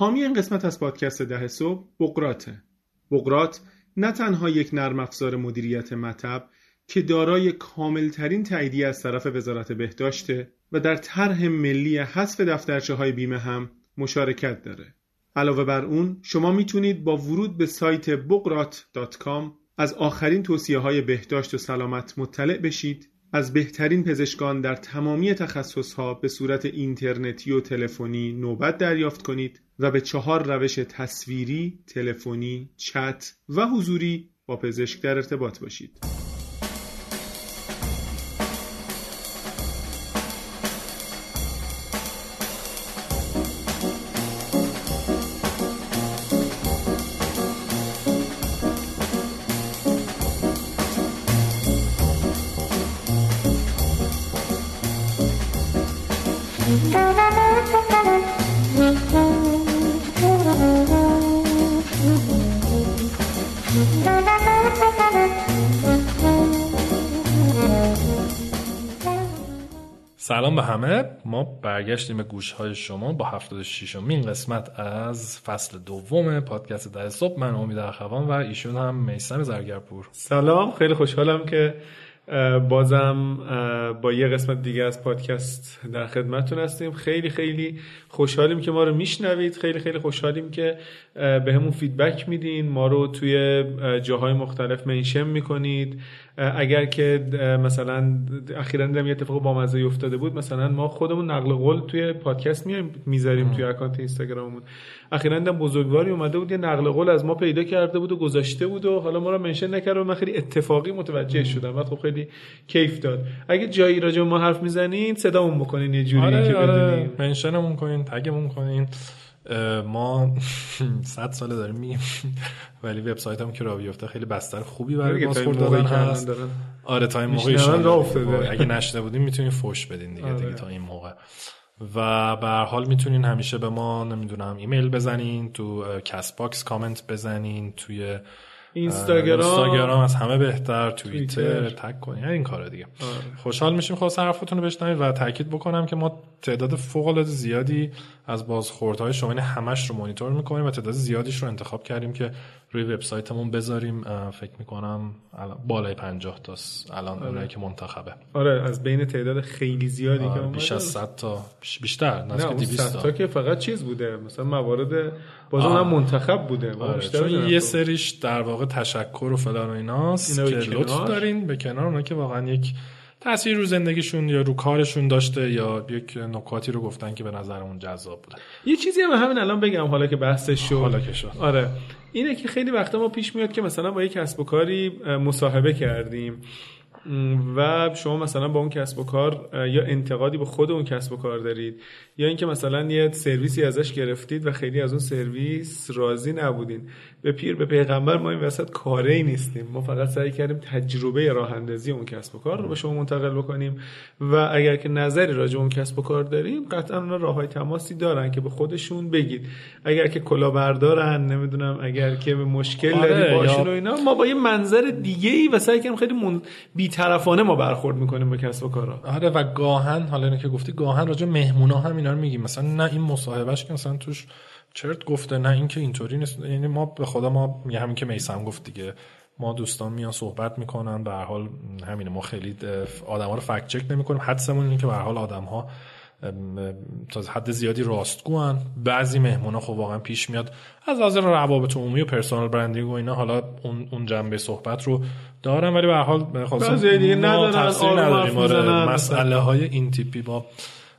حامی این قسمت از پادکست ده صبح بقراته بقرات نه تنها یک نرم افزار مدیریت مطب که دارای کاملترین تاییدیه از طرف وزارت بهداشته و در طرح ملی حذف دفترچه های بیمه هم مشارکت داره. علاوه بر اون شما می‌تونید با ورود به سایت بقرات.com از آخرین توصیه های بهداشت و سلامت مطلع بشید از بهترین پزشکان در تمامی تخصصها به صورت اینترنتی و تلفنی نوبت دریافت کنید و به چهار روش تصویری، تلفنی، چت و حضوری با پزشک در ارتباط باشید. سلام به همه. ما برگشتیم به گوش های شما با 76 مین قسمت از فصل دوم پادکست در صبح. من امید اخوان و ایشون هم میسم زرگرپور. سلام. خیلی خوشحالم که بازم با یه قسمت دیگه از پادکست در خدمتتون هستیم. خیلی خیلی خوشحالیم که ما رو میشنوید. خیلی خیلی خوشحالیم که به همون فیدبک میدین. ما رو توی جاهای مختلف منشن می‌کنید. اگر که مثلا اخیرا دیدم یه اتفاق بامزه افتاده بود مثلا ما خودمون نقل قول توی پادکست میایم می‌ذاریم توی اکانت اینستاگراممون. اخیرا دیدم بزرگواری اومده بود یه نقل قول از ما پیدا کرده بود و گذاشته بود و حالا ما رو منشن نکرد و من خیلی اتفاقی متوجه شدم بعد خب خیلی کیف داد. اگه جایی راجع ما حرف می‌زنین صدامون بکنین یه جوری آره که آره. منشنمون کنین تگمون کنین ما صد ساله داریم میگیم ولی وبسایت هم که راه بیفته خیلی بستر خوبی برای بازخورد دادن هست دارن. آره تا این موقع افتاده. اگه نشنه بودیم می‌تونین فوش بدین دیگه آره. دیگه تا این موقع و به هر حال می‌تونین همیشه به ما نمی‌دونم ایمیل بزنین تو Castbox کامنت بزنین توی اینستاگرام. اینستاگرام از همه بهتر توییتر. tag کنین این کارا دیگه. آره. خوشحال میشیم خواست حرفتون رو بشنویم و تاکید بکنم که ما تعداد فوق العاده زیادی از بازخوردهای شما یعنی همش رو مانیتور می‌کنیم و تعداد زیادیش رو انتخاب کردیم که روی وبسایتمون بذاریم. فکر می‌کنم الان بالای 50 تاست الان اونایی که منتخبه. آره از بین تعداد خیلی زیادی که آره، اومده. بیش از 100 تا. بیش- بیشتر نزدیک اون 200 صد تا. تا که فقط چیز بوده. مثلا موارد باز. اونم منتخب بوده آره، چون یه. سریش در واقع تشکر و فلان و ایناست اینا که. لطف دارین به کنار اونا که واقعا یک تاثیر رو زندگیشون یا رو کارشون داشته یا یک نکاتی رو گفتن که به نظرمون جذاب بوده یه چیزی هم همین الان بگم حالا که بحثش شد حالا که شد آره اینه که خیلی وقتا ما پیش میاد که مثلا با یک کسب و کاری مصاحبه کردیم و شما مثلا با اون کسب و کار یا انتقادی به خود اون کسب و کار دارید یا اینکه مثلا یه سرویسی ازش گرفتید و خیلی از اون سرویس راضی نبودین. به پیر به پیغمبر ما این وسط کاری ای نیستیم. ما فقط سعی کردیم تجربه راه اندازی اون کسب و کار رو به شما منتقل بکنیم و اگر که نظری راجع به اون کسب و کار داریم قطعا اونا راه های تماسی دارن که به خودشون بگید. اگر که کلاهبردارن نمی‌دونم اگر که به مشکل آره، داری باشون یا- و اینا ما با یه منظر دیگه ای و سعی کنیم خیلی من... بیطرفانه ما برخورد می‌کنیم با کسب و کارا. آره و گاهن حالا اینو که گفتی گاهن راجع مهمونا هم اینا رو میگیم. مثلا نه این مصاحبهش که مثلا توش چرت گفته نه این که اینطوری نیست. یعنی ما به خدا ما همین که میسم گفت دیگه. ما دوستان میان صحبت می‌کنن به هر حال همینه. ما خیلی آدما رو فکت چک نمی‌کنیم. حدسمون اینه که به هر حال آدم ها تا حد زیادی راستگوان. بعضی مهمونا خب واقعا پیش میاد. از نظر روابط عمومی و پرسونال برندینگ و اینا حالا اون جنبه صحبت رو دارن ولی به هر حال بعضی دیگه ندارن، آره. مسئله های این تیپی با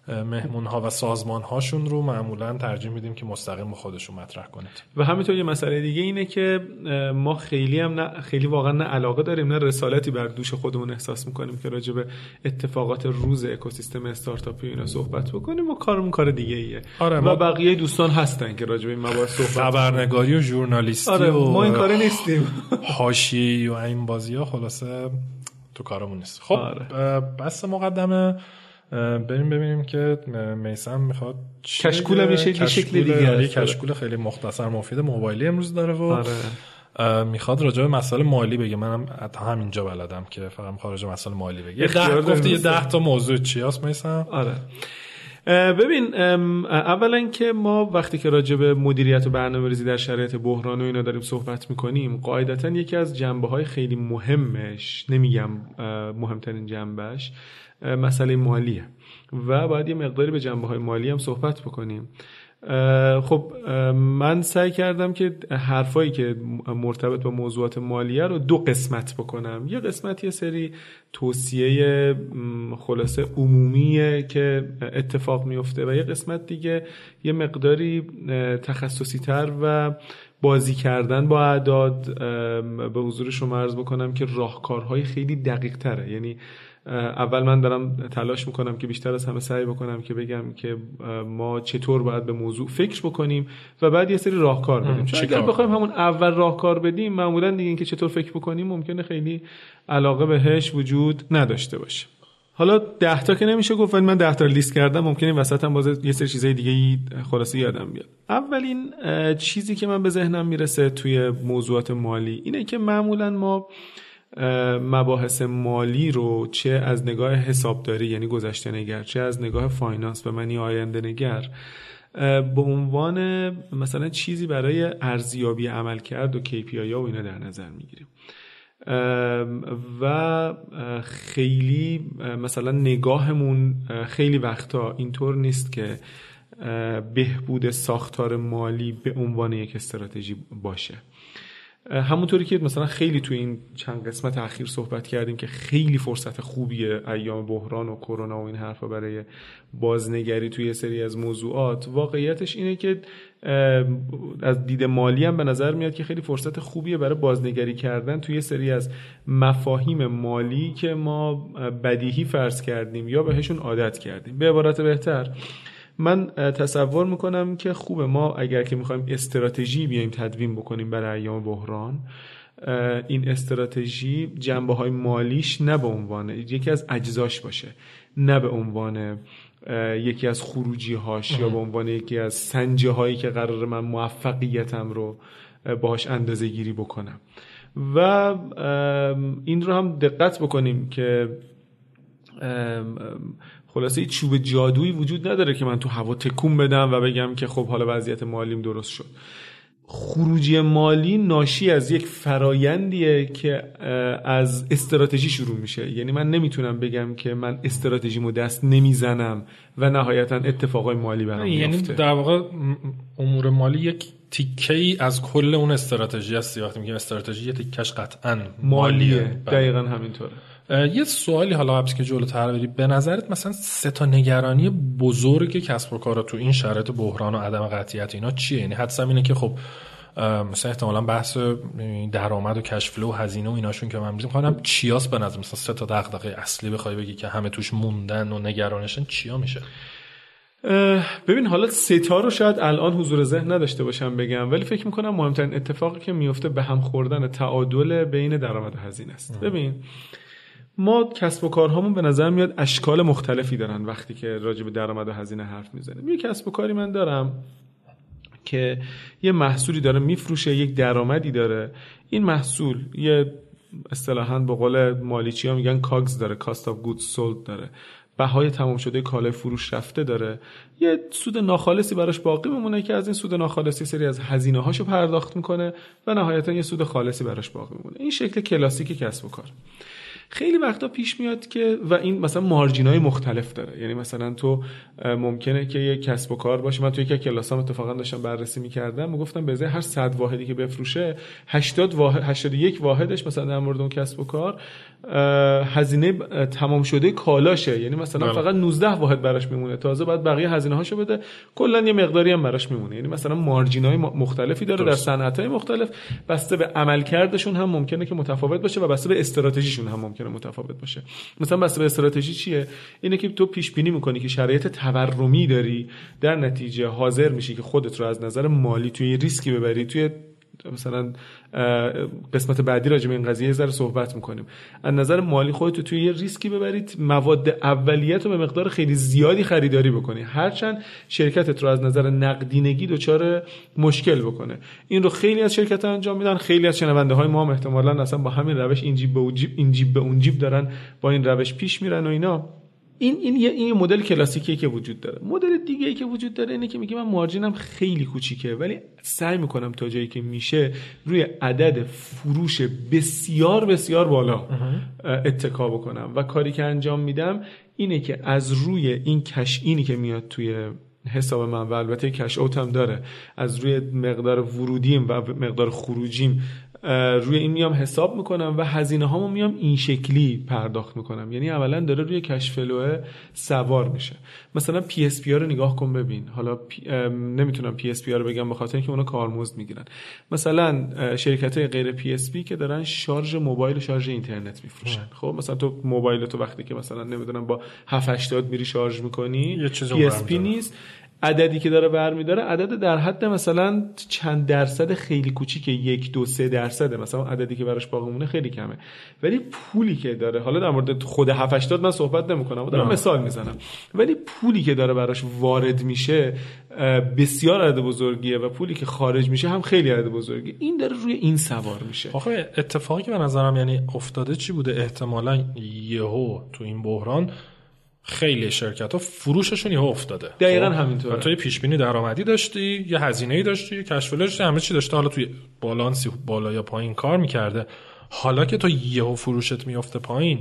مهمون ها و سازمان هاشون رو معمولا ترجیح میدیم که مستقیم خودشون مطرح کنید و همینطور یه مسئله دیگه اینه که ما خیلی هم نه خیلی واقعا نه علاقه داریم نه رسالتی بر دوش خودمون احساس می‌کنیم که راجع به اتفاقات روز اکوسیستم استارتاپی اینا صحبت بکنیم و کارمون کار دیگه ایه آره، و ما- بقیه دوستان هستن که راجع به این موارد صحبت خبرنگاری و ژورنالیستی آره و ما این کاره نیستیم. حاشیه‌ای و این بازی ها خلاصه تو کارمون نیست. خب آره. بس مقدمه. بریم ببینیم که میسم می‌خواد کشکول هم. یه شکل- دیگه آره،. کشکول خیلی مختصر مفید موبایلی امروز داره و آره می‌خواد راجع به مسائل مالی بگه منم حتی همینجا بلدم که فقط می‌خواد راجع مسائل مالی بگه ده دوستان. ده تا موضوع چی هست میسم آره ببین اولا که ما وقتی که راجع به مدیریت و برنامه ریزی در شرایط بحران و اینا داریم صحبت می‌کنیم قاعدتا یکی از جنبه های خیلی مهمش نمیگم مهمترین جنبهش مسئله مالیه. و باید یه مقداری به جنبه های مالی هم صحبت بکنیم. خب من سعی کردم که حرفایی که مرتبط با موضوعات مالیه رو دو قسمت بکنم. یه قسمت یه سری توصیه خلاصه عمومیه که اتفاق میفته و یه قسمت دیگه یه مقداری تخصصی تر و بازی کردن با اعداد. به حضور شما عرض بکنم که راهکارهای خیلی دقیق تره یعنی اول من دارم تلاش می‌کنم که بیشتر از همه سعی بکنم که بگم که ما چطور باید به موضوع فکر بکنیم و بعد یه سری راهکار بدیم. چون اگر بخوایم همون اول راهکار بدیم معمولا دیگه اینکه چطور فکر بکنیم ممکنه خیلی علاقه بهش وجود نداشته باشه. حالا ده تا که نمیشه گفت ولی من ده تا لیست کردم ممکنه وسط هم باز یه سری چیزای دیگه ای خلاصه یادم بیاد. اولین چیزی که من به ذهنم می‌رسه توی موضوعات مالی اینه که معمولا ما مباحث مالی رو چه از نگاه حسابداری یعنی گذشته نگر چه از نگاه فاینانس و منی آینده نگر به عنوان مثلا چیزی برای ارزیابی عمل کرد و KPI ها و اینا در نظر می‌گیریم. و خیلی مثلا نگاهمون خیلی وقتا اینطور نیست که بهبود ساختار مالی به عنوان یک استراتژی باشه. همونطوری که مثلا خیلی تو این چند قسمت اخیر صحبت کردیم که خیلی فرصت خوبیه ایام بحران و کرونا و این حرفا برای بازنگری توی سری از موضوعات. واقعیتش اینه که از دید مالی هم به نظر میاد که خیلی فرصت خوبیه برای بازنگری کردن توی سری از مفاهیم مالی که ما بدیهی فرض کردیم یا بهشون عادت کردیم. به عبارت بهتر من تصور می‌کنم که خوبه. ما اگر که می‌خوایم استراتژی بیایم تدوین بکنیم برای ایام بحران این استراتژی جنبه های مالیش نه به عنوان یکی از اجزاش باشه. نه به عنوان یکی از خروجی هاش یا به عنوان یکی از سنجه هایی که قرار من موفقیتم رو باهاش اندازه گیری بکنم. و این رو هم دقت بکنیم که خلاصه چوب جادویی وجود نداره که من تو هوا تکون بدم و بگم که خب حالا وضعیت مالیم درست شد. خروجی مالی ناشی از یک فرایندیه که از استراتژی شروع میشه. یعنی من نمی‌تونم بگم که من استراتژیمو دست نمی‌زنم و نهایتا اتفاقای مالی برام یعنی در واقع امور مالی یک تیکه ای از کل اون استراتژی هستی. وقتی میگیم استراتژی تیکش قطعا مالیه. بله. دقیقا همینطوره. یه سوالی حالا قبل که جلو بری. به نظرت مثلا سه تا نگرانی بزرگ کسب و کار تو این شرایط بحران و عدم قطعیت اینا چیه؟ یعنی حدسم اینه که خب مثلا احتمالا بحث درآمد و کشفلو و هزینه و ایناشون که من میگم. خواهم چیاس به نظر مثلا سه تا دغدغه اصلی بخوای بگی که همه توش موندن و نگرانشن چیا میشه؟ ببین حالا ستا رو شاید الان حضور ذهن نداشته باشم بگم ولی فکر می‌کنم مهمترین اتفاقی که میفته به هم خوردن تعادل بین درآمد و هزینه است. ببین ما کسب و کارهامون به نظر میاد اشکال مختلفی دارن وقتی که راجع به درآمد و هزینه حرف می‌زنیم. یه کسب و کاری من دارم که یه محصولی داره میفروشه یک درآمدی داره. این محصول یه اصطلاحا به قول مالیچی ها میگن کاگز داره کاست آف گود سولد داره. بهای تمام شده کالای فروش رفته داره. یه سود ناخالصی براش باقی میمونه که از این سود ناخالصی سری از هزینه هاشو پرداخت می‌کنه و نهایتا یه سود خالصی براش باقی میمونه. این شکل کلاسیک کسب و کار. خیلی وقتا پیش میاد که و این مثلا مارجین های مختلف داره. یعنی مثلا تو ممکنه که یه کسب و کار باشه. من توی یک کلاسام اتفاقا داشتم بررسی می‌کردم و گفتم به هر 100 واحدی که بفروشه 80 واحد 81 واحدش مثلا در مورد اون کسب و کار هزینه تمام شده کالاشه. یعنی مثلا بله. فقط 19 واحد براش میمونه. تازه بعد بقیه هزینه هاشو بده. کلا یه مقداری هم براش میمونه. یعنی مثلا margin های مختلفی داره در صنعت های مختلف. بسته به عملکردشون هم ممکنه که متفاوت باشه و بسته به استراتژیشون هم ممکنه. متفاوت باشه. مثلا بسته به استراتژی چیه؟ اینه که تو پیش بینی می‌کنی که شرایط تورمی داری در نتیجه حاضر میشی که خودت رو از نظر مالی توی ریسکی ببری توی مثلا قسمت بعدی راجع به این قضیه ذره صحبت می‌کنیم. از نظر مالی خودت توی یه ریسکی ببری مواد اولیت به مقدار خیلی زیادی خریداری بکنی. هرچند شرکتت رو از نظر نقدینگی دچار مشکل بکنه. این رو خیلی از شرکت انجام میدن خیلی از شنونده های ما هم احتمالا اصلا با همین روش این جیب به اون جیب دارن با این روش پیش میرن و اینا. این این یه این مدل کلاسیکی که وجود داره. مدل دیگه ای که وجود داره اینه که میگه من مارجینم خیلی کوچیکه ولی سعی می‌کنم تا جایی که میشه روی عدد فروش بسیار بسیار بالا اتکا بکنم. و کاری که انجام میدم اینه که از روی این کش اینی که میاد توی حساب من و البته cash out هم داره از روی مقدار ورودیم و مقدار خروجیم روی این میام حساب می‌کنم و هزینه هامو میام این شکلی پرداخت می‌کنم. یعنی اولا داره روی cash flow ه سوار میشه. مثلا PSP رو نگاه کن ببین. حالا پی... نمی‌تونم PSP رو بگم به خاطر اینکه اونا کارمزد می‌گیرن. مثلا شرکت های غیر PSP که دارن شارژ موبایل و شارژ اینترنت میفروشن. خب مثلا تو موبایل تو وقتی که مثلا نمی‌دونم با 7 80 میری شارژ می‌کنی PSP نیست. عددی که داره برمیداره عدد در حد مثلا چند درصد خیلی کوچیک یک دو سه درصده. مثلا عددی که براش باقی مونه خیلی کمه. ولی پولی که داره حالا در مورد خود 7 80 من صحبت نمی‌کنم دارم مثال می‌زنم. ولی پولی که داره براش وارد میشه بسیار عدد بزرگیه و پولی که خارج میشه هم خیلی عدد بزرگی این داره روی این سوار میشه. آخه اتفاقی که به نظرم یعنی افتاده چی بوده؟ احتمالا یهو تو این بحران خیلی شرکت ها فروششون یه افتاده. دقیقا خب؟ همینطوره. تو یه پیش بینی درآمدی داشتی یه هزینه ای داشتی یه کشف داشتی همه چی داشته حالا توی بالانسی بالا یا پایین کار می‌کرده. حالا که تو یهو فروشت میفته پایین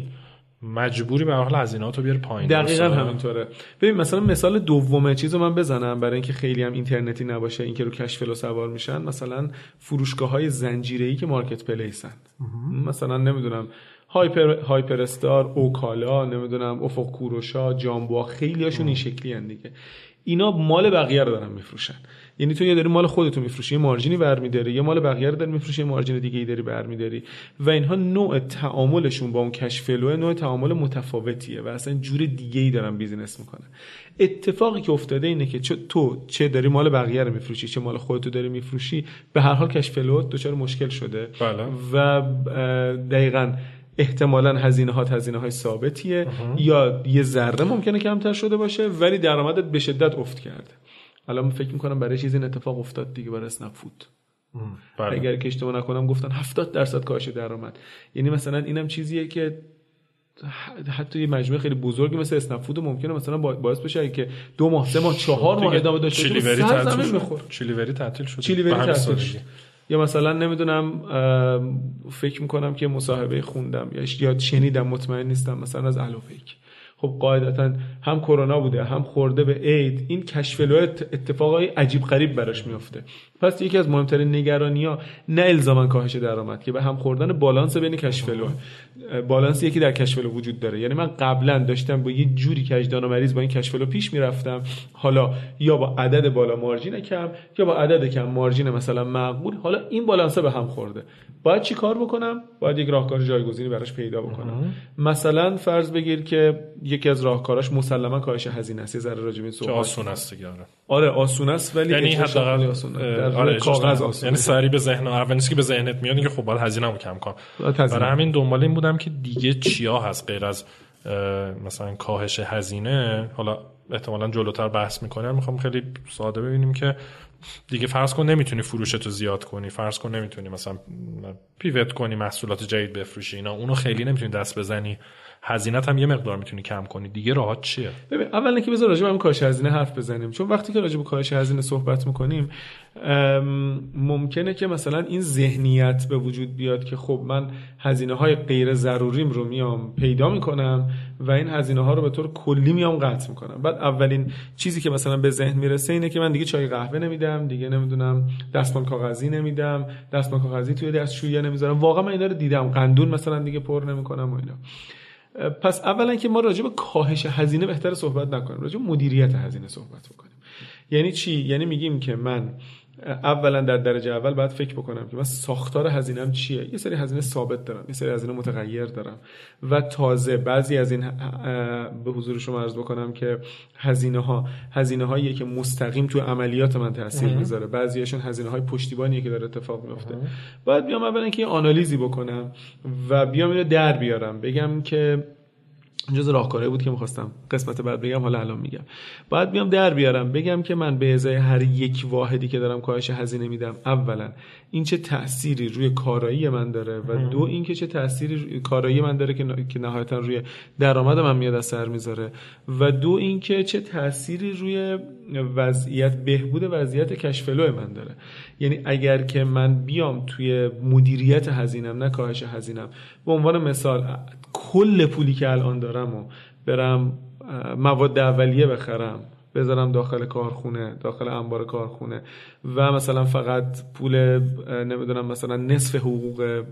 مجبوری به حال هزینه‌اتو بیاری پایین. دقیقا همینطوره. ببین مثلا مثال دوم چیزو من بزنم برای اینکه خیلی هم اینترنتی نباشه اینکه رو کشف سوار میشن. مثلا فروشگاه های زنجیره‌ای که marketplace ن. مثلا نمی‌دونم هایپر هایپر استار اکالا نمی‌دونم افق کوروشا جامبوا خیلی هاشون این شکلی هن دیگه. اینا مال بقیه رو دارن میفروشن. یعنی تو یه داری مال خودتو میفروشی یه margin ی برمیداری یه مال بقیه رو داری میفروشی یه margin دیگه ای داری برمیداری. و اینها نوع تعاملشون با اون cash نوع تعامل متفاوتیه و اصلا جور دیگه ای دارن business می‌کنن. اتفاقی که افتاده اینه که تو چه داری مال بقیه رو میفروشی چه مال خودتو داری میفروشی به هر حال کش فلو دچار مشکل شده. بله. و دقیقاً احتمالا هزینه ها هزینه های ثابتیه یا یه ذره ممکنه کمتر شده باشه ولی درآمدت به شدت افت کرده. الان من فکر می‌کنم برای چیزی این اتفاق افتاد دیگه برای اسنپ فود. بله. اگر که اشتباه نکنم گفتن 70 درصد کاهش درآمد. یعنی مثلا اینم چیزیه که حتی یه مجموعه خیلی بزرگی مثل اسنپ فود ممکنه مثلا باعث بشه که دو ماه سه ماه چهار ماه ادامه داشته چیلیوری تعطیل شد. چیلیوری تعطیل شد. چیلیوری تعطیل شد. یا مثلا نمی‌دونم فکر می‌کنم که مصاحبه خوندم یا شنیدم مطمئن نیستم مثلا از الوفیک خب قاعدتا هم کرونا بوده هم خورده به عید. این کشف اتفاقای عجیب غریب براش میفته پس یکی از مهمترین نگرانی ها نه الزاما کاهش درآمد که به هم خوردن بالانس بین کشف بالانس یکی در کشف وجود داره. یعنی من قبلا داشتم با یه جوری کجدان و مریض با این کشف پیش می‌رفتم. حالا یا با عدد بالا مارجین کم یا با عدد کم مارجین مثلا معقول. حالا این بالانس به هم خورده. باید چی کار بکنم؟ باید یک راهکار جایگزینی براش پیدا بکنم. مثلا فرض بگیر که یکی از راهکاراش مسلما کاهش هزینه است. یه ذره راجع به صحبت آسون است آره. آره آسون است ولی یعنی حداقل آسون آره کاغذ یعنی سری به ذهن اول که به ذهنت میاد که خب باید هزینه‌مو کم کنم برای همین دنبال این بودم که دیگه چیا هست غیر از مثلا کاهش هزینه. حالا احتمالا جلوتر بحث می‌کنم. می‌خوام خیلی ساده ببینیم که دیگه فرض کن نمی‌تونی فروشتو زیاد کنی. فرض کن نمی‌تونی مثلا پیوت کنی محصولات جدید بفروشی اینا. اونو خیلی نمی‌تونی دست بزنی. هزینت هم یه مقدار می‌تونی کم کنی. دیگه راحت چیه؟ ببین اول که بذار راجع به کاهش هزینه حرف بزنیم. چون وقتی که راجع به کاهش هزینه صحبت می‌کنیم ممکنه که مثلا این ذهنیت به وجود بیاد که خب من هزینه های غیر ضروریم رو میام پیدا می‌کنم و این هزینه ها رو به طور کلی میام قطع می‌کنم. بعد اولین چیزی که مثلا به ذهن می‌رسه اینه که من دیگه چای قهوه نمیدم دیگه نمی‌دونم دستمال کاغذی نمیدم دستمال کاغذی توی دستشویی نمی‌ذارم. واقعا من اینا رو دیدم. قندون مثلا دیگه پر نمی‌کنم و اینا. پس اولا که ما راجع به کاهش هزینه بهتر صحبت نکنیم راجع به مدیریت هزینه صحبت بکنیم. یعنی چی؟ یعنی میگیم که من اولا در درجه اول باید فکر بکنم که من ساختار هزینم چیه؟ یه سری هزینه ثابت دارم یه سری هزینه متغیر دارم. و تازه بعضی از این به حضور شما عرض بکنم که هزینه ها هزینه هایی که مستقیم تو عملیات من تاثیر می‌ذاره. بعضیاشون هزینه های پشتیبانیه که داره اتفاق میفته باید بیام اولا که یه آنالیزی بکنم و بیام اینو در بیارم. بگم که جز راهکارهایی بود که می‌خواستم. قسمت بعد بگم حالا الان میگم. باید بیام در بیارم. بگم که من به ازای هر یک واحدی که دارم کاهش هزینه میدم اولا این چه تأثیری روی کارایی من داره و دو اینکه چه تأثیری کارایی من داره که نهایتا روی درآمد من میاد اثر می‌ذاره و دو اینکه چه تأثیری روی وضعیت بهبود وضعیت کشفلو من داره. یعنی اگر که من بیام توی مدیریت هزینم نه کاهش هزینم به عنوان مثال کل پولی که الان دارم و برم مواد اولیه بخرم بذارم داخل کارخونه داخل انبار کارخونه و مثلا فقط پول نمی‌دونم مثلا نصف حقوق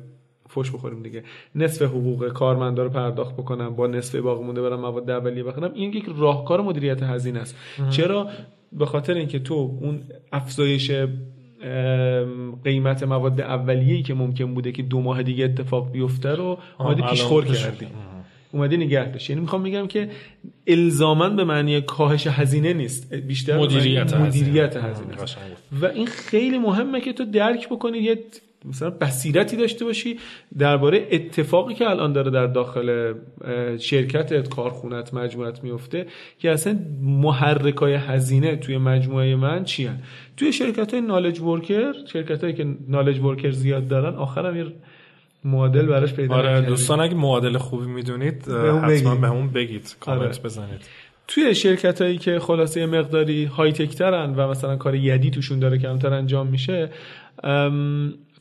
فش بخوریم دیگه نصف حقوق کارمندا رو پرداخت بکنم با نصف باقی مونده برم مواد اولیه بخرم. این یک راهکار مدیریت هزینه است. چرا؟ به خاطر اینکه تو اون افزایش قیمت مواد اولیه‌ای که ممکن بوده که دو ماه دیگه اتفاق بیفته رو اومدی پیشخور کردی. اومدی نگه داشت یعنی می‌خوام بگم که الزامن به معنی کاهش هزینه نیست. بیشتر مدیریت, مدیریت هزینه, و این خیلی مهمه که تو درک بکنی یه مثلا بصیرتی داشته باشی درباره اتفاقی که الان داره در داخل شرکتت کارخونت مجموعت میفته که اصلا محرکای هزینه توی مجموعه من چی هن؟ توی شرکت های نالج ورکر شرکت هایی که نالج ورکر زیاد دارن آخرم یه معادل براش پیدا آره دوستان اگه معادل خوبی می‌دونید حتما به همون بگید. کامنت آره. بزنید. توی شرکت هایی که خلاصه مقداری های ترن و مثلا کار یدی توشون داره کمتر انجام میشه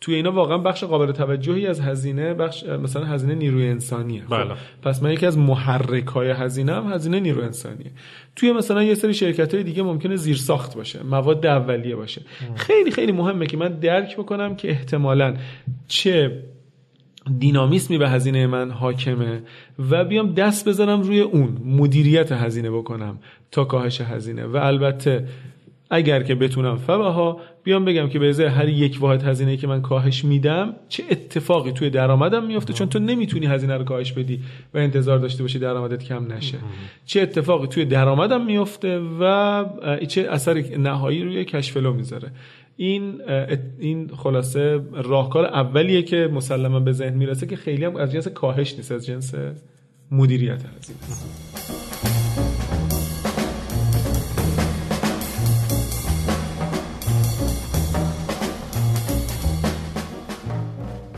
توی اینا واقعا بخش قابل توجهی از هزینه بخش مثلا هزینه نیروی انسانیه. خب، بله. پس من یکی از محرک های هزینه هم هزینه نیروی انسانیه. توی مثلا یه سری شرکت های دیگه ممکنه زیر ساخت باشه مواد اولیه باشه. خیلی خیلی مهمه که من درک بکنم که احتمالا چه دینامیسمی به هزینه من حاکمه و بیام دست بزنم روی اون مدیریت هزینه بکنم تا کاهش هزینه. و البته اگر که بتونم فبها بیام بگم که به ازای هر یک واحد هزینه که من کاهش میدم چه اتفاقی توی درآمدم میفته؟ چون تو نمی‌تونی هزینه رو کاهش بدی و انتظار داشته باشی درآمدت کم نشه. چه اتفاقی توی درآمدم میفته و چه اثر نهایی روی کشفلو می‌ذاره. این این خلاصه راهکار اولیه که مسلما به ذهن می‌رسه که خیلی هم از جنس کاهش نیست از جنس مدیریت هزینه.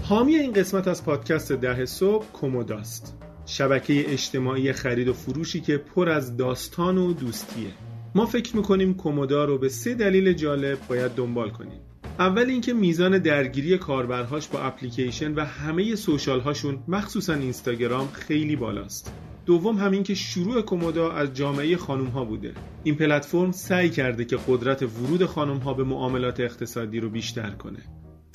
حامی این قسمت از پادکست ده صبح کوموداست. شبکه اجتماعی خرید و فروشی که پر از داستان و دوستیه. ما فکر می‌کنیم کومودا رو به سه دلیل جالب باید دنبال کنیم. اول اینکه میزان درگیری کاربرهاش با اپلیکیشن و همه سوشال هاشون مخصوصا اینستاگرام خیلی بالاست. دوم همین که شروع کومودا از جامعه خانم ها بوده. این پلتفرم سعی کرده که قدرت ورود خانم ها به معاملات اقتصادی رو بیشتر کنه.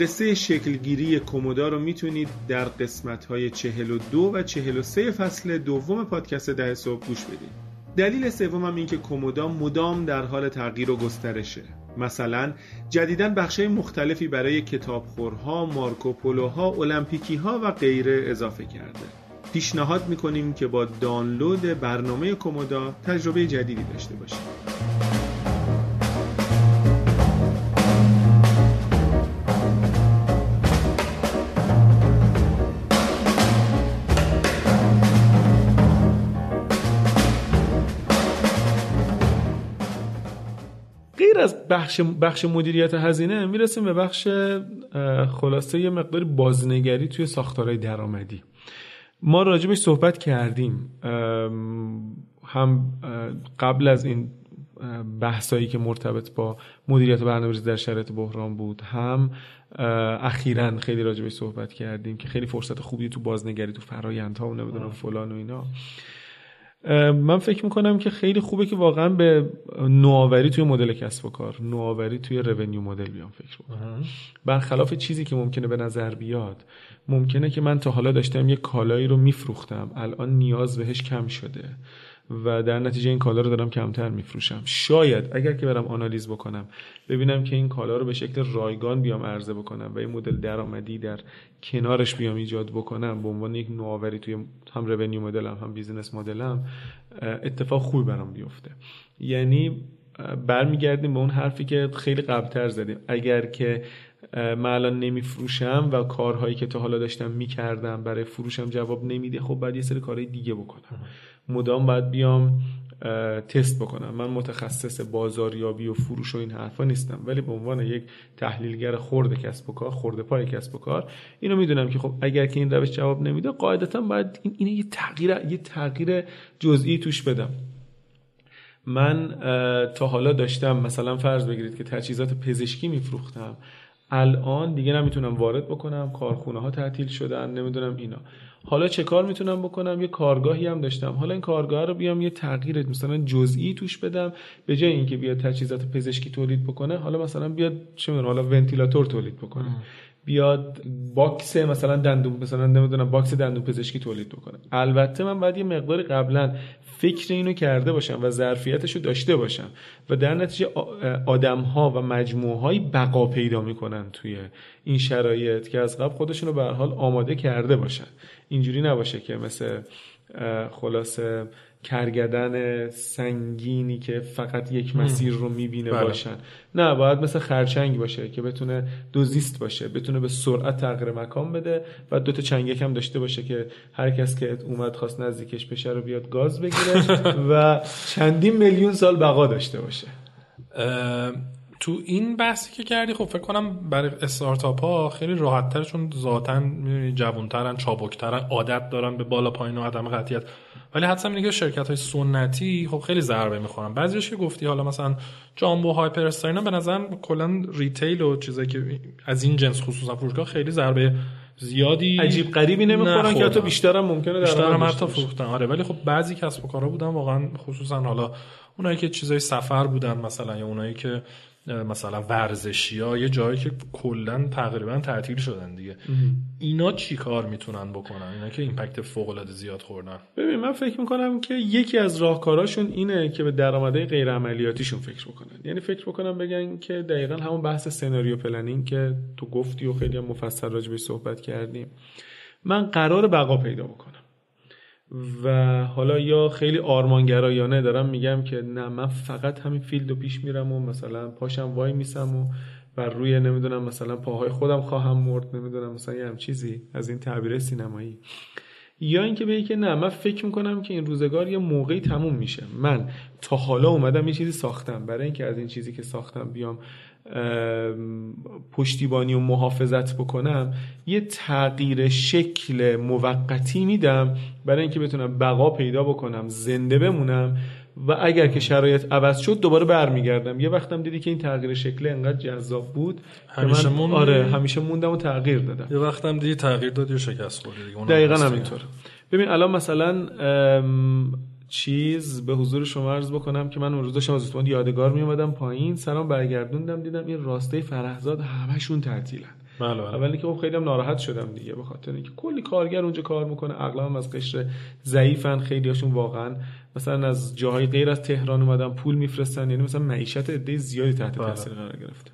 قصه شکلگیری کومودا رو می‌تونید در قسمت های 42 و 43 فصل دوم پادکست ده صبح گوش بدید. دلیل سوم هم این که کومودا مدام در حال تغییر و گسترشه. مثلا جدیدا بخشای مختلفی برای کتابخورها، مارکوپولوها، المپیکی ها و غیره اضافه کرده. پیشنهاد می‌کنیم که با دانلود برنامه کومودا تجربه جدیدی داشته باشید. بخش بخش مدیریت هزینه می‌رسیم به بخش خلاصه یه مقداری بازنگری توی ساختارهای درآمدی. ما راجبش صحبت کردیم. هم قبل از این بحثایی که مرتبط با مدیریت برنامه‌ریزی در شرایط بحران بود هم اخیرا خیلی راجبش صحبت کردیم که خیلی فرصت خوبی تو بازنگری تو فرایندها و نمی‌دونم فلان و اینا. من فکر می‌کنم که خیلی خوبه که واقعا به نوآوری توی مدل کسب و کار نوآوری توی رونیو مدل بیام فکر بکنم. برخلاف چیزی که ممکنه به نظر بیاد ممکنه که من تا حالا داشتم یه کالایی رو میفروختم الان نیاز بهش کم شده. و در نتیجه این کالا رو دارم کمتر میفروشم. شاید اگر که برم آنالیز بکنم ببینم که این کالا رو به شکل رایگان بیام عرضه بکنم و این مدل درآمدی در کنارش بیام ایجاد بکنم به عنوان یک نوآوری توی هم رونیو مدلم هم بیزینس مدلم اتفاق خوبی برام بیفته. یعنی برمیگردیم به اون حرفی که خیلی قبلتر زدیم. اگر که من الان نمیفروشم و کارهایی که تا حالا داشتم می‌کردم برای فروشم جواب نمیده خب بعد یه سری کارهای دیگه بکنم. مدام باید بیام تست بکنم. من متخصص بازاریابی و فروش و این حرفا نیستم. ولی به عنوان یک تحلیلگر خورده کسب و کار خورده پای کسب و کار اینو می‌دونم که خب اگر که این روش جواب نمیده قاعدتا باید این اینه یه تغییر یه تغییر جزئی توش بدم. من تا حالا داشتم مثلا فرض بگیرید که تجهیزات پزشکی میفروختم. الان دیگه نمی‌تونم وارد بکنم کارخونه ها تعطیل شدن نمی‌دونم اینا. حالا چه کار می‌تونم بکنم؟ یه کارگاهی هم داشتم. حالا این کارگاه رو بیام یه تغییر مثلا جزئی توش بدم به جای اینکه بیاد تجهیزات پزشکی تولید بکنه حالا مثلا بیاد چه می‌دونم حالا ونتیلاتور تولید بکنه. بیاد box مثلا دندون مثلا نمی‌دونم box دندون پزشکی تولید بکنه. البته من باید یه مقداری قبلا فکر اینو کرده باشم و ظرفیتش رو داشته باشم و در نتیجه آدم ها و مجموعه های بقا پیدا می‌کنن توی این شرایط که از قبل خودشون رو به حال آماده کرده باشن. اینجوری نباشه که مثل خلاصه کرگدن سنگینی که فقط یک مسیر رو می‌بینه بله. باشن. نه باید مثل خرچنگ باشه که بتونه دوزیست باشه بتونه به سرعت تغییر مکان بده و دو تا چنگک هم داشته باشه که هر کس که اومد خواست نزدیکش بشه رو بیاد گاز بگیره و چندین میلیون سال بقا داشته باشه. تو این بحثی که کردی خب فکر کنم برای استارتاپ ها خیلی راحت تر چون ذاتا جوانترن چابکترن عادت دارن به بالا پایین و عدم قطعیت ولی اینه که شرکت های سنتی خب خیلی ضربه می‌خورن. بعضیش که گفتی حالا مثلا جامبو هایپر اینا به نظرم کلا retail و چیزایی که از این جنس خصوصا فروشگاه خیلی ضربه زیادی عجیب غریبی نمی‌خورن که حتی بیشتر هم ممکنه بیشتر هم حتی فروختن. آره ولی خب بعضی کسب و کارا بودن واقعا خصوصا حالا اونایی که چیزای سفر بودن مثلا یا اونایی که مثلا ورزشی ها یه جایی که کلا تقریبا تعطیل شدن دیگه. اینا چی کار می‌تونن بکنن؟ اینا که impact فوق العاده زیاد خوردن. ببین من فکر می‌کنم که یکی از راهکاراشون اینه که به درآمده غیر عملیاتیشون فکر بکنن. یعنی فکر بکنم بگن که دقیقا همون بحث scenario planning که تو گفتی و خیلی هم مفصل راجبش صحبت کردیم. من قرار بقا پیدا بکنم. و حالا یا خیلی آرمانگرایانه دارم میگم که نه من فقط همین فیلد رو پیش میرم و مثلا پاشم وای میسم و بر روی نمی‌دونم مثلا پاهای خودم خواهم مرد نمی‌دونم مثلا یه چیزی از این تعبیر سینمایی. یا اینکه بگی که نه من فکر می‌کنم که این روزگار یه موقعی تموم میشه. من تا حالا اومدم یه چیزی ساختم. برای اینکه از این چیزی که ساختم بیام پشتیبانی و محافظت بکنم یه تغییر شکل موقتی میدم برای اینکه بتونم بقا پیدا بکنم زنده بمونم و اگر که شرایط عوض شد دوباره برمیگردم. یه وقتم دیدی که این تغییر شکل انقدر جذاب بود همیشه من آره همیشه موندم و تغییر دادم. یه وقتم دیدی تغییر دادی و شکست خوردی دقیقا همینطور ببین الان مثلا چیز به حضور شما عرض بکنم که من اون روز داشتم از یادگار می اومدم پایین سلام برگردوندم دیدم این راسته فرهزاد همشون تعطیلن بله بله. اولی که خب خیلی هم ناراحت شدم دیگه به خاطر اینکه کلی کارگر اونجا کار می‌کنه اغلب از قشر ضعیفن خیلیاشون واقعا مثلا از جاهای غیر از تهران اومدن پول میفرستن یعنی مثلا معیشت عده زیادی تحت بله. تاثیر قرار گرفته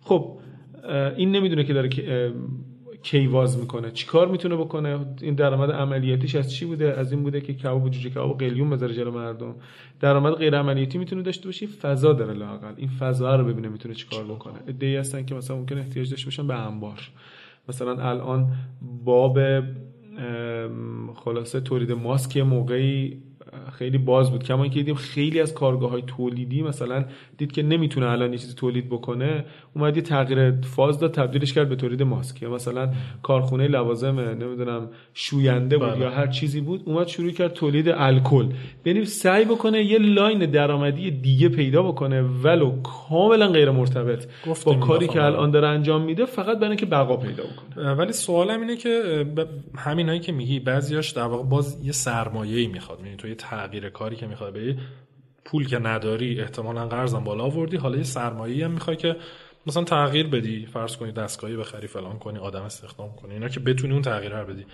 خب این نمی‌دونه که داره که کیواز می‌کنه؟ چیکار می‌تونه بکنه؟ این درآمد عملیاتیش از چی بوده؟ از این بوده که کباب جوجه کباب قلیون بذاره جلو مردم. درآمد غیر عملیاتی می‌تونه داشته باشه؟ فضا داره لاقل این فضا رو ببینه می‌تونه چیکار بکنه. ایده هستن که مثلا ممکن احتیاج داشته باشن به انبار. مثلا الان باب خلاصه تولید ماسک موقعی خیلی باز بود. کما اینکه دیدیم خیلی از کارگاه های تولیدی مثلا دید که نمی‌تونه الان یه چیزی تولید بکنه اومد یه تغییر فاز داد تبدیلش کرد به تولید ماسک. یا مثلا کارخونه لوازم نمی‌دونم شوینده بود بله. یا هر چیزی بود اومد شروع کرد تولید الکل. یعنی سعی بکنه یه لاین درآمدی دیگه پیدا بکنه ولو کاملا غیر مرتبط با کاری که الان داره انجام میده فقط برای اینکه بقا پیدا بکنه. ولی سوالم اینه که همینایی که میگی بعضیاش در واقع باز یه سرمایه‌ای می‌خواد. یعنی تو یه تغییر کاری که می‌خوای به پول که نداری احتمالا قرضم بالا آوردی. حالا یه سرمایه‌ای هم می‌خوای که مثلا تغییر بدی فرض کنی دستگاهی بخری فلان کنی آدم استخدام کنی اینا که بتونی اون تغییر رو بدی.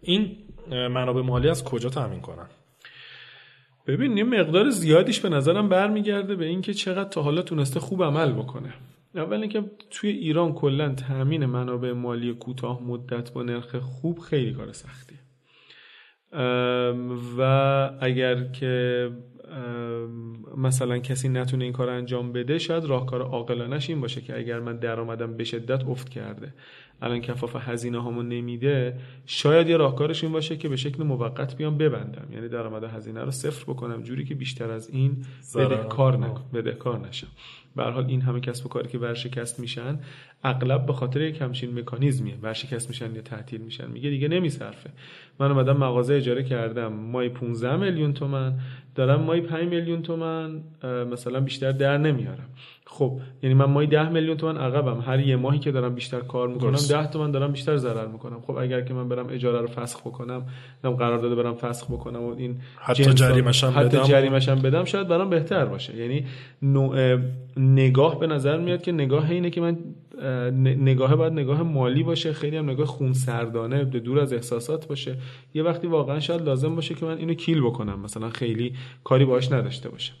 این منابع مالی از کجا تامین کنن؟ ببین یه مقدار زیادیش به نظرم برمیگرده به اینکه چقدر تا حالا تونسته خوب عمل بکنه. اول اینکه توی ایران کلا تامین منابع مالی کوتاه مدت با نرخ خوب خیلی کار سختیه و اگر که مثلا کسی نتونه این کار انجام بده شاید راهکار عاقلانش این باشه که اگر من درآمدم به شدت افت کرده. الان کفاف هزینه هامو نمیده شاید یه راهکارش این باشه که به شکل موقت بیام ببندم. یعنی درآمد هزینه رو صفر بکنم جوری که بیشتر از این بدهکار نکنم بدهکار نشم. به حال این همه کسب و کاری که ورشکست میشن اغلب به خاطر یک همچین مکانیزمیه. ورشکست میشن یا تعطیل میشن میگه دیگه نمیصرفه. من اومدم مغازه اجاره کردم. مای 15 میلیون تومن. دارم مای 5 میلیون تومن مثلا بیشتر در نمیارم. خب یعنی من مای 10 میلیون تومن عقبم. هر یه ماهی که دارم بیشتر کار می‌کنم 10 تومن دارم بیشتر ضرر می‌کنم. خب اگر که من برم اجاره رو فسخ بکنم نم قرار داده برم فسخ بکنم و این حتی جریمش هم حتی جریمش هم بدم شاید برام بهتر باشه. یعنی نوع نگاه به نظر میاد که نگاه اینه که من نگاه باید نگاه مالی باشه خیلی هم نگاه خونسردانه دور از احساسات باشه. یه وقتی واقعا شاید لازم باشه که من اینو کیل بکنم مثلا خیلی کاری باش نداشته باشم.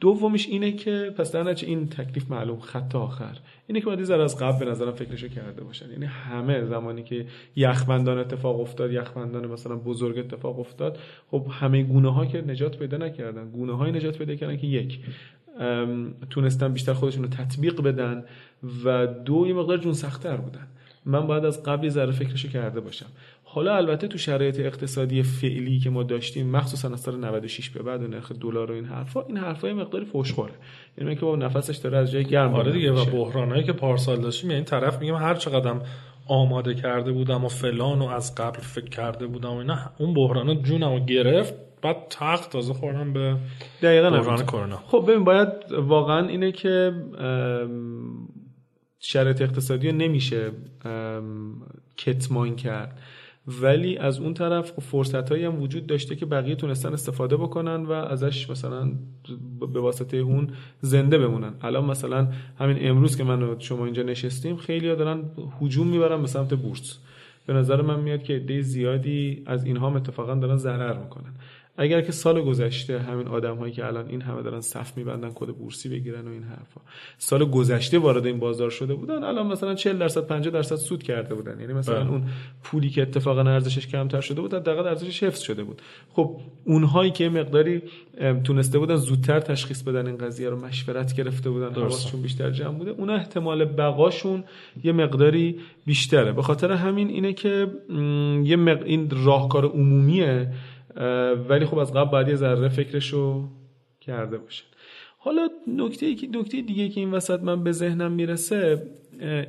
دومیش اینه که پس در نتیجه این تکلیف معلوم خط آخر. اینه که باید ذره از قبل به نظرم فکرشو کرده باشن. یعنی همه زمانی که یخبندان اتفاق افتاد یخبندان مثلا بزرگ اتفاق افتاد خب همه گونه ها که نجات پیدا نکردن. گونه های نجات پیدا کردن که یک تونستن بیشتر خودشون رو تطبیق بدن و دو یه مقدار جون سختتر بودن. من باید از قبلی ذره فکرشو کرده باشم. حالا البته تو شرایط اقتصادی فعلی که ما داشتیم مخصوصا از سال 96 به بعد و نرخ دلار و این حرفا این حرفا مقداری فوشخوره. یعنی که با نفسش داره از جای گرم آره دیگه و بحرانایی که پارسال داشتیم یعنی طرف میگم هر چقدر آماده کرده بودم و فلان و از قبل فکر کرده بودم و اینا اون بحران جونمو گرفت بعد تخت تازه خوردم به دقیقاً بحران کرونا. خب ببین باید واقعا اینه که شرایط اقتصادی نمیشه کتمان کرد. ولی از اون طرف خب فرصت هایی هم وجود داشته که بقیه تونستن استفاده بکنن و ازش مثلا به واسطه اون زنده بمونن. الان مثلا همین امروز که من و شما اینجا نشستیم خیلی ها دارن هجوم می‌برن به سمت بورس. به نظر من میاد که عده زیادی از اینها اتفاقا دارن ضرر می‌کنن. اگر که سال گذشته همین آدم هایی که الان این همه دارن صف میبندن کد بورسی بگیرن و این حرفا. سال گذشته وارد این بازار شده بودن الان مثلا 40 درصد 50 درصد سود کرده بودن. یعنی مثلا بله. اون پولی که اتفاقا ارزشش کمتر شده بود حداقل ارزشش حفظ شده بود. خب اونهایی که مقداری تونسته بودن زودتر تشخیص بدن این قضیه رو مشورت گرفته بودن حواسشون بیشتر جمع بوده اون احتمال بقاشون یه مقداری بیشتره. به خاطر همین اینه که یه مق... این راهکار عمومیه ولی خب از قبل باید یه ذره فکرشو کرده باشن. حالا نکته نکته دیگه که این وسط من به ذهنم می‌رسه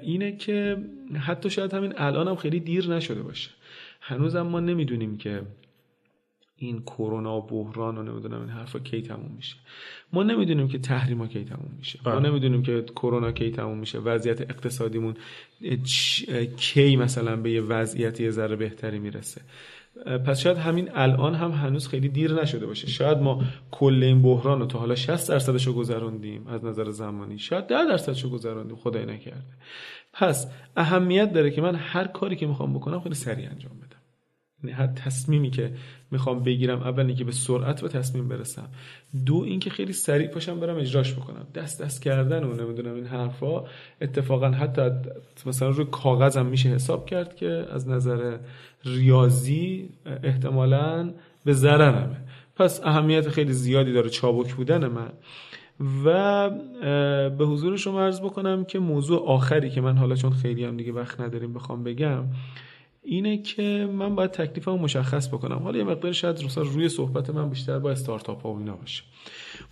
اینه که حتی شاید همین الان هم خیلی دیر نشده باشه. هنوزم ما نمی‌دونیم که این کرونا و بحران و نمی‌دونم این حرفا کی تموم میشه. ما نمی‌دونیم که تحریما کی تموم میشه. ما بله. نمی‌دونیم که کرونا کی تموم میشه. وضعیت اقتصادیمون کی مثلا به یه وضعیت یه ذره بهتری می‌رسه. پس شاید همین الان هم هنوز خیلی دیر نشده باشه. شاید ما کل این بحران رو تا حالا 60 درصدش رو گذروندیم از نظر زمانی. شاید 10 درصدش رو گذروندیم. خدای نکرده. پس اهمیت داره که من هر کاری که می‌خوام بکنم خیلی سریع انجام بدم. هر تصمیمی که می‌خوام بگیرم اول اینکه به سرعت به تصمیم برسم. دو اینکه خیلی سریع پاشم برم اجراش بکنم. دست دست کردن و نمی‌دونم این حرفا اتفاقا حتی مثلا روی کاغذم میشه حساب کرد که از نظر ریاضی احتمالا به ضررمه. پس اهمیت خیلی زیادی داره چابک بودن من. و به حضور شما عرض بکنم که موضوع آخری که من حالا چون خیلی هم دیگه وقت نداریم بخوام بگم اینه که من باید تکلیفمو مشخص بکنم. حالا یه مقدار شاید روی صحبت من بیشتر با استارتاپ ها و اینا باشه.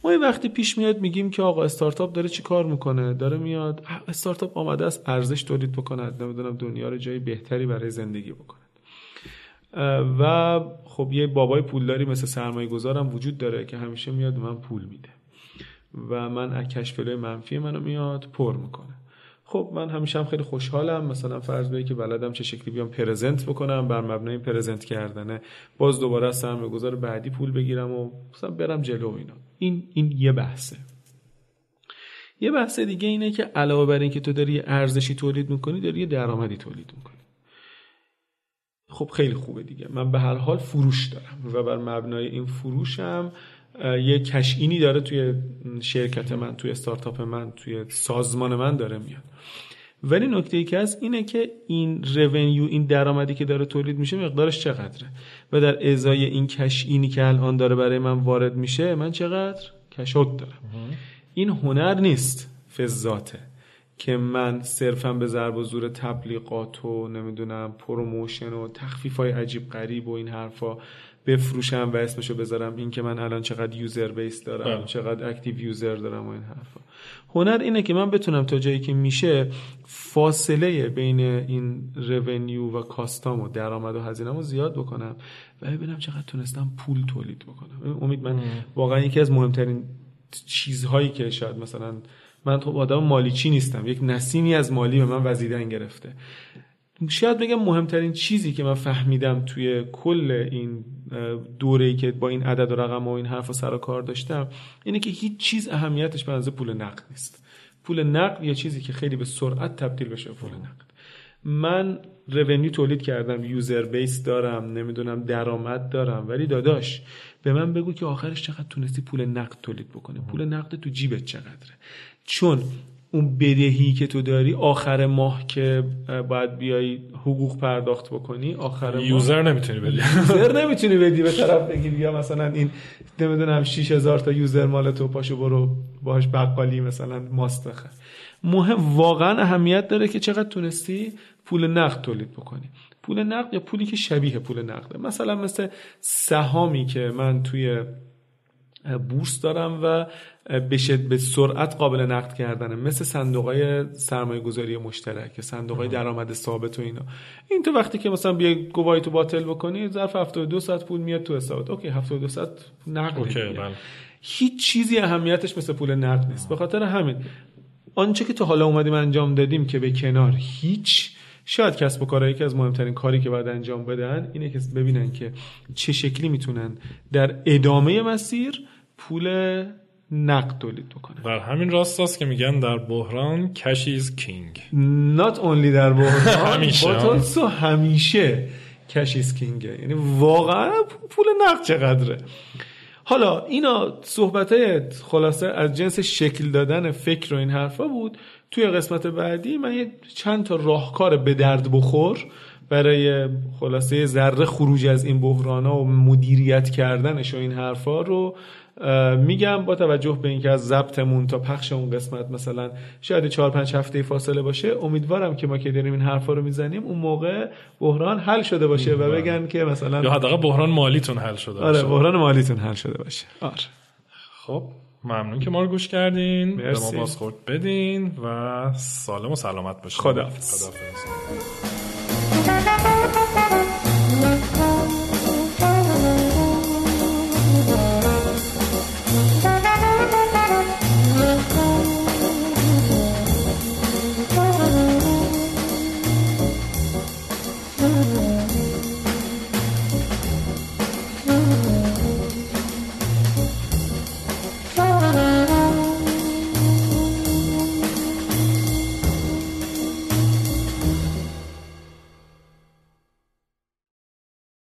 ما یه وقتی پیش میاد میگیم که آقا استارتاپ داره چی کار می‌کنه؟ داره میاد استارتاپ آمده است ارزش تولید بکند نمی‌دونم دنیا رو جای بهتری برای زندگی بکنه و خب یه بابای پولداری مثل سرمایه گذارم وجود داره که همیشه میاد من پول میده. و من از کشفلوی منفی منو میاد پر می‌کنه. خب من همیشه هم خیلی خوشحالم. مثلا فرض بگی که بلدم چه شکلی بیام پرزنت بکنم بر مبنای پرزنت کردنه. باز دوباره از سرمایه بعدی پول بگیرم و مثلا برم جلو اینا. این این یه بحثه. یه بحث دیگه اینه که علاوه بر اینکه تو داری ارزشی تولید می‌کنی داری یه درآمدی تولید می‌کنی. خب خیلی خوبه دیگه. من به هر حال فروش دارم و بر مبنای این فروشم یه cash in ی داره توی شرکت من توی استارتاپ من توی سازمان من داره میاد. ولی نکته ای که هست اینه که این revenue این درآمدی که داره تولید میشه مقدارش چقدره؟ و در ازای این cash in ی که الان داره برای من وارد میشه من چقدر؟ cash out دارم. این هنر نیست فی ذاته که من صرفا به ضرب و زور تبلیغات و نمی‌دونم promotion و تخفیف های عجیب غریب و این حرفا بفروشم و اسمشو بذارم. این که من الان چقدر user base دارم بله. چقدر active user دارم و این حرفا. هنر اینه که من بتونم تا جایی که میشه فاصله بین این revenue و cost ام و درآمد و هزینه‌مو زیاد بکنم و ببینم چقدر تونستم پول تولید بکنم. امید من واقعا یکی از مهمترین چیزهایی که شاید مثلا من خب آدم مالیچی نیستم. یک نسیمی از مالی به من وزیدن گرفته. شاید بگم مهمترین چیزی که من فهمیدم توی کل این دوره‌ای که با این عدد و رقم و این حرف و سر و کار داشتم اینه که هیچ چیز اهمیتش به اندازه پول نقد نیست. پول نقد یه چیزی که خیلی به سرعت تبدیل بشه به پول نقد. من رونیو تولید کردم یوزر بیس دارم نمی‌دونم درآمد دارم ولی داداش به من بگو که آخرش چقدر تونستی پول نقد تولید بکنه پول نقد تو جیبت چقدره؟ چون اون بدهی که تو داری آخر ماه که باید بیای حقوق پرداخت بکنی آخر ماه. یوزر نمی‌تونی بدی. یوزر نمی‌تونی بدی به طرف بگی بیا مثلا این نمی‌دونم 6000 تا یوزر مال تو پاشو برو باهاش بقالی مثلا ماست بخر. مهم واقعا اهمیت داره که چقدر تونستی پول نقد تولید بکنی. پول نقد یا پولی که شبیه پول نقده. مثلا مثل سهامی که من توی بورس دارم و به, به سرعت قابل نقد کردنه. مثل صندوق های سرمایه گذاری مشترک صندوق های درآمد ثابت و اینا. این تو وقتی که مثلا بیای گواهی تو باطل بکنی ظرف 72 ساعت پول میاد تو حسابت. اوکی 72 ساعت نقد بله. هیچ چیزی اهمیتش مثل پول نقد نیست. به خاطر همین آنچه که تا حالا اومدیم انجام دادیم که به کنار هیچ شاید کسب و کارهایی که از مهمترین کاری که باید انجام بدن اینه که ببینن که چه شکلی می‌تونن در ادامه مسیر پول نقد تولید بکنه. در همین راستاست که میگن در بحران cash is king not only در بحران همیشه. also همیشه cash is king ه یعنی واقعا پول نقد چقدره. حالا اینا صحبت خلاصه از جنس شکل دادن فکر و این حرفا بود. توی قسمت بعدی من یه چند تا راهکار به درد بخور برای خلاصه ذره خروج از این بحران و مدیریت کردنش و این حرفا رو میگم با توجه به اینکه از ضبطمون تا پخش اون قسمت مثلا شاید 4 5 هفته فاصله باشه امیدوارم که ما که داریم این حرفا رو می‌زنیم اون موقع بحران حل شده باشه و بگن که مثلا یا حداقل بحران مالیتون حل شده آره باشه. بحران مالیتون حل شده باشه آره خب ممنون که ما رو گوش کردین به ما. بازخورد بدین و سالم و سلامت باشین خداحافظ. خداحافظ